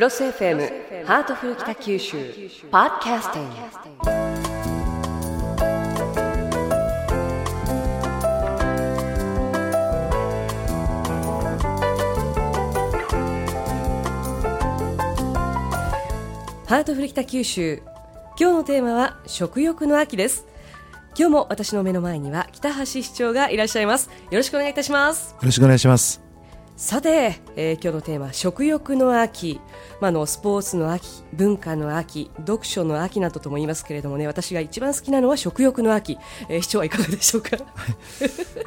クロス FM ハートフル北九州ポッドキャスティング。ハートフル北九州今日のテーマは食欲の秋です。今日も私の目の前には北橋市長がいらっしゃいます。よろしくお願いいたします。よろしくお願いします。さて、えー今日のテーマ食欲の秋、まあ、あのスポーツの秋文化の秋読書の秋などとも言いますけれどもね私が一番好きなのは食欲の秋、えー市長はいかがでしょうか？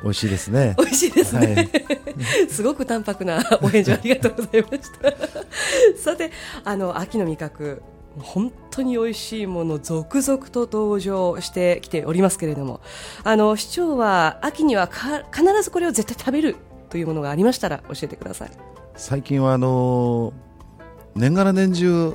美味しいですね。美味しいですね、はい。すごく淡白なお返事ありがとうございました。さてあの秋の味覚本当に美味しいもの続々と登場してきておりますけれども。あの市長は秋にはか必ずこれを絶対食べるというものがありましたら教えてください最近はあの年がら年中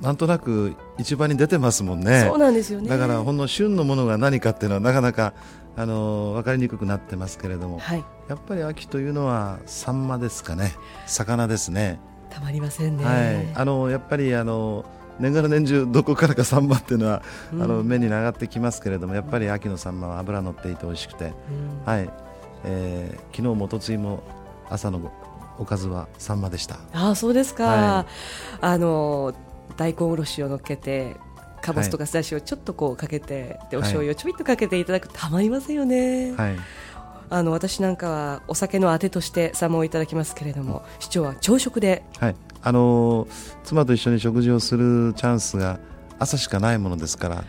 なんとなく一番に出てますもんね。そうなんですよねだからほんの旬のものが何かっていうのはなかなかあの分かりにくくなってますけれども、はいやっぱり秋というのはサンマですかね。魚ですね。たまりませんね、はい。あのやっぱりあの年がら年中どこからかサンマっていうのは、うんあの目に上がってきますけれどもやっぱり秋のサンマは脂乗っていて美味しくて。うんはい、えー昨日もおとついも朝のおかずはサンマでした。ああそうですか、はあの大根おろしを乗っけてかぼすとかすだしをちょっとこうかけて、でお醤油をちょびっとかけていただくとたまりませんよね、はい、あの私なんかはお酒のあてとしてサンマをいただきますけれども市長は朝食で。はい、あのー妻と一緒に食事をするチャンスが朝しかないものですから、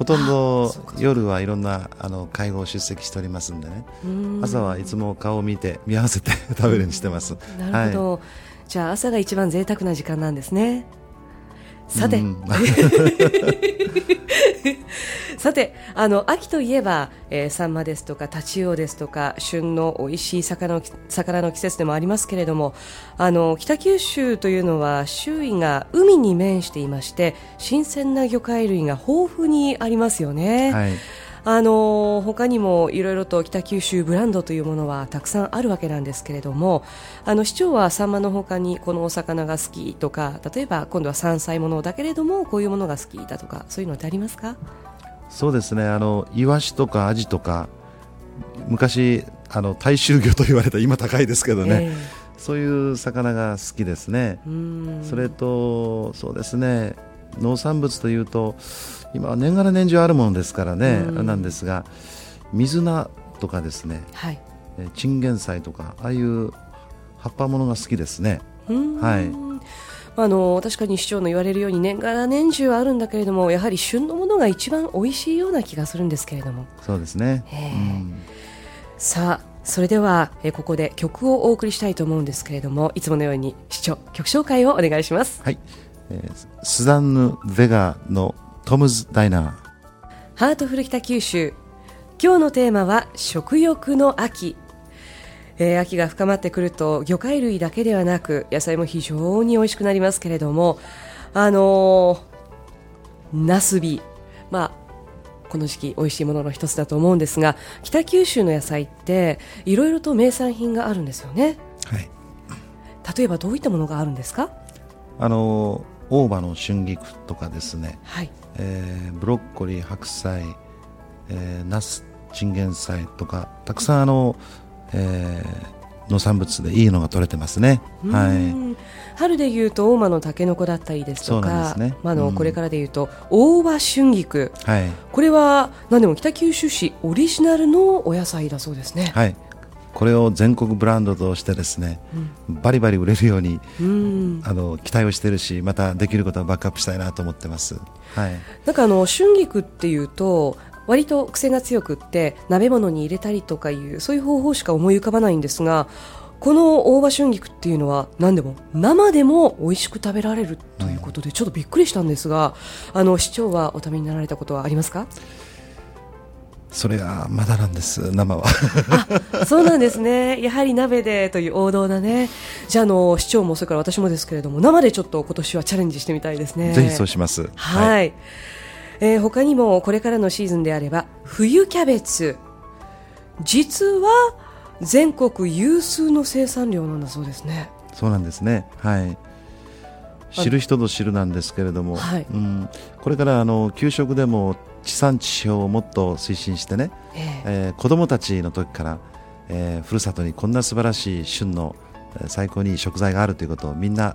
ほとんど夜はいろんなあの会合を出席しておりますんでね、うん。朝はいつも顔を見て見合わせて 食べるようにしてます。なるほど、じゃあ朝が一番贅沢な時間なんですね。さて、うん さてあの秋といえば、えーサンマですとかタチウオですとか旬の美味しい魚の魚の季節でもありますけれどもあの北九州というのは周囲が海に面していまして新鮮な魚介類が豊富にありますよね。はい、あの他にもいろいろと北九州ブランドというものはたくさんあるわけなんですけれどもあの市長はサンマの他にこのお魚が好きとか例えば今度は山菜ものだけれどもこういうものが好きだとかそういうのってありますか？そうですね。あのイワシとかアジとか昔あの大衆魚と言われた今高いですけどね、えそういう魚が好きですね。それと、そうですね、農産物というと、今は年がら年中あるものですからね、うん。なんですが、水菜とかですね、はい。えーチンゲン菜とか、ああいう葉っぱものが好きですね。うん。はいあの確かに市長の言われるように年がら年中あるんだけれどもやはり旬のものが一番美味しいような気がするんですけれども。そうですね。ええ。うん。さあそれではえーここで曲をお送りしたいと思うんですけれどもいつものように市長曲紹介をお願いします。はい、えースザンヌ・ベガのトムズ・ダイナー。ハートフル北九州。今日のテーマは食欲の秋えー秋が深まってくると魚介類だけではなく野菜も非常に美味しくなりますけれどもあのー、ナスビまあこの時期美味しいものの一つだと思うんですが北九州の野菜っていろいろと名産品があるんですよね。はい、例えばどういったものがあるんですか？あの大葉の春菊とかですね、はい。えーブロッコリー、白菜、えー、ナス、チンゲン菜とかたくさんあの、えー農産物でいいのが取れてますね。はい。うん春でいうと大間のタケノコだったりですとかねまああのうんこれからでいうと大葉春菊はい。これは何でも北九州市オリジナルのお野菜だそうですね。はい。これを全国ブランドとしてですね、バリバリ売れるようにうんあの期待をしてるし、またできることはバックアップしたいなと思ってます。はい。なんかあの春菊っていうと割と癖が強くって鍋物に入れたりとかいうそういう方法しか思い浮かばないんですがこの大葉春菊っていうのは何でも生でも美味しく食べられるということでちょっとびっくりしたんですがあの市長はお食べになられたことはありますか？それがまだなんです、生は。そうなんですね。やはり鍋でという王道だね。じゃあ、あの、市長もそれから私もですけれども、生でちょっと今年はチャレンジしてみたいですね。ぜひそうします。はい。えー他にもこれからのシーズンであれば、冬キャベツ。実は全国有数の生産量なんだそうですね。そうなんですね。はい。知る人ぞ知るなんですけれども、はいうん、これからあの給食でも地産地消をもっと推進してね、えええー子どもたちの時から、えーふるさとにこんな素晴らしい旬のえー最高にいい食材があるということをみんな、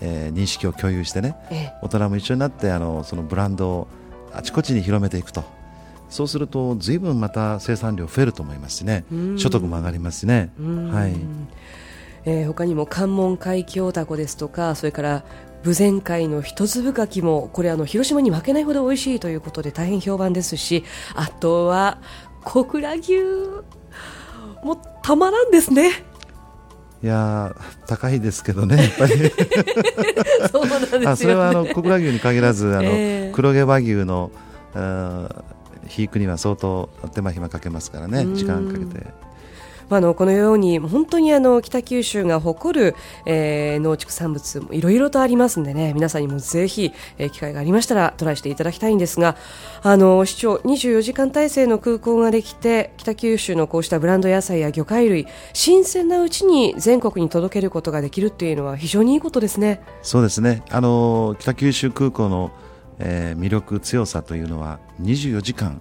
えー認識を共有してねええ大人も一緒になってあのそのブランドをあちこちに広めていくと。そうすると随分また生産量増えると思いますしね。うん。所得も上がりますしね。うん。はい。えー他にも関門海峡タコですとかそれから豊前海の一粒牡蠣もこれあの広島に負けないほど美味しいということで大変評判ですしあとは小倉牛もうたまらんですねいやー高いですけどねやっぱり。そうなんですよ、ね、あそれはあの小倉牛に限らずあの、ええ。黒毛和牛の肥育には相当手間暇かけますからねうん。時間かけてまあ、あのこのように本当にあの北九州が誇る、えー農畜産物もいろいろとありますんでね皆さんにもぜひ、えー機会がありましたらトライしていただきたいんですがあの市長24時間体制の空港ができて北九州のこうしたブランド野菜や魚介類新鮮なうちに全国に届けることができるっていうのは非常にいいことですね。そうですねあの北九州空港の、えー魅力強さというのは24時間、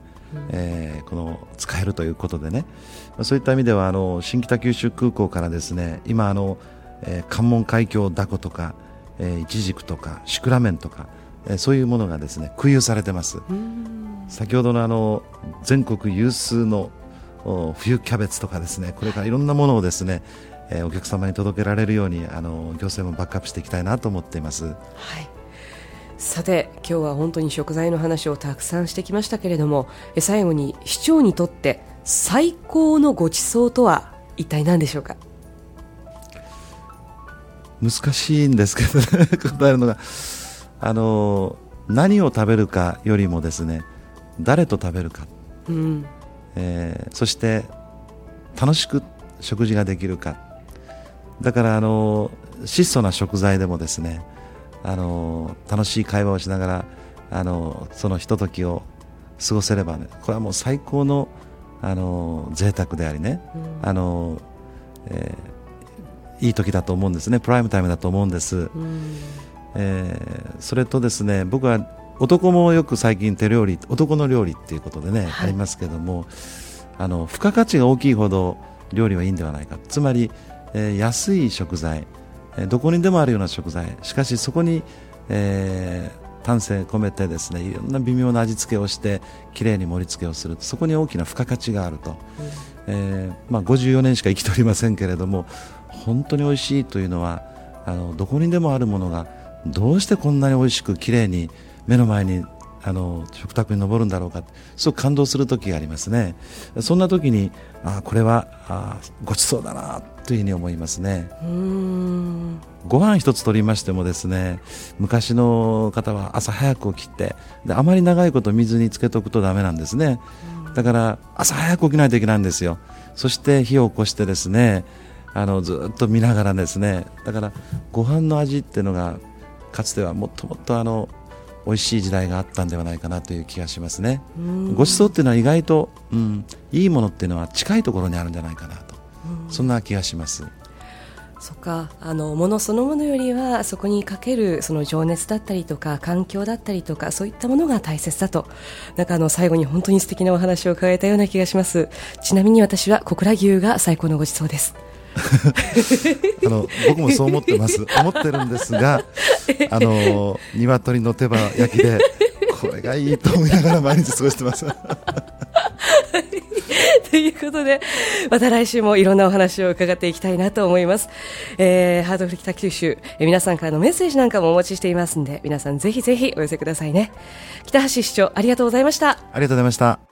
えーこの使えるということでね。まあそういった意味ではあの新北九州空港からですね今あの、えー関門海峡ダコとか、えー、イチジクとかシクラメンとか、えーそういうものがですね空輸されてます。先ほどのあの全国有数のお冬キャベツとかですねこれからいろんなものをですね、えーお客様に届けられるようにあの行政もバックアップしていきたいなと思っています。はいさて今日は本当に食材の話をたくさんしてきましたけれどもえ最後に市長にとって最高のごちそうとは一体何でしょうか？難しいんですけどね 答えるのが。あの何を食べるかよりもですね誰と食べるか、うん。えーそして楽しく食事ができるか。だからあの質素な食材でもですねあの楽しい会話をしながらあのそのひとときを過ごせればねこれはもう最高のあの贅沢でありね、あの、えーいい時だと思うんですねプライムタイムだと思うんです、うん。えーそれとですね僕は男もよく最近手料理男の料理っていうことでね、はい。ありますけどもあの付加価値が大きいほど料理はいいんではないか。つまり、えー安い食材、えーどこにでもあるような食材。しかしそこに、えー丹精込めてですねいろんな微妙な味付けをしてきれいに盛り付けをする。そこに大きな付加価値があると、えーまあ、54年しか生きておりませんけれども本当に美味しいというのはあのどこにでもあるものがどうしてこんなに美味しくきれいに目の前にあの食卓に上るんだろうか。すごく感動する時がありますね。そんな時にあこれはあごちそうだなというふうに思いますね。うん。ご飯一つ取りましてもですね昔の方は朝早く起きてであまり長いこと水につけとくとダメなんですね。だから朝早く起きないといけないんですよ。そして火を起こしてですねあのずっと見ながらですねだからご飯の味っていうのがかつてはもっともっとあの美味しい時代があったんではないかなという気がしますね。ごちそうっていうのは意外と、うん、いいものっていうのは近いところにあるんじゃないかな。とそんな気がします。そっか。あのものそのものよりはそこにかけるその情熱だったりとか環境だったりとかそういったものが大切だと。なんかあの最後に本当に素敵なお話を伺えたような気がします。ちなみに私は小倉牛が最高のごちそうです。あの僕もそう思ってます。思ってるんですが あの鶏の手羽焼きでこれがいいと思いながら毎日過ごしてますということでまた来週もいろんなお話を伺っていきたいなと思います、えー、ハードフル北九州、えー皆さんからのメッセージなんかもお待ちしていますんで皆さんぜひぜひお寄せくださいね。北橋市長ありがとうございました。ありがとうございました。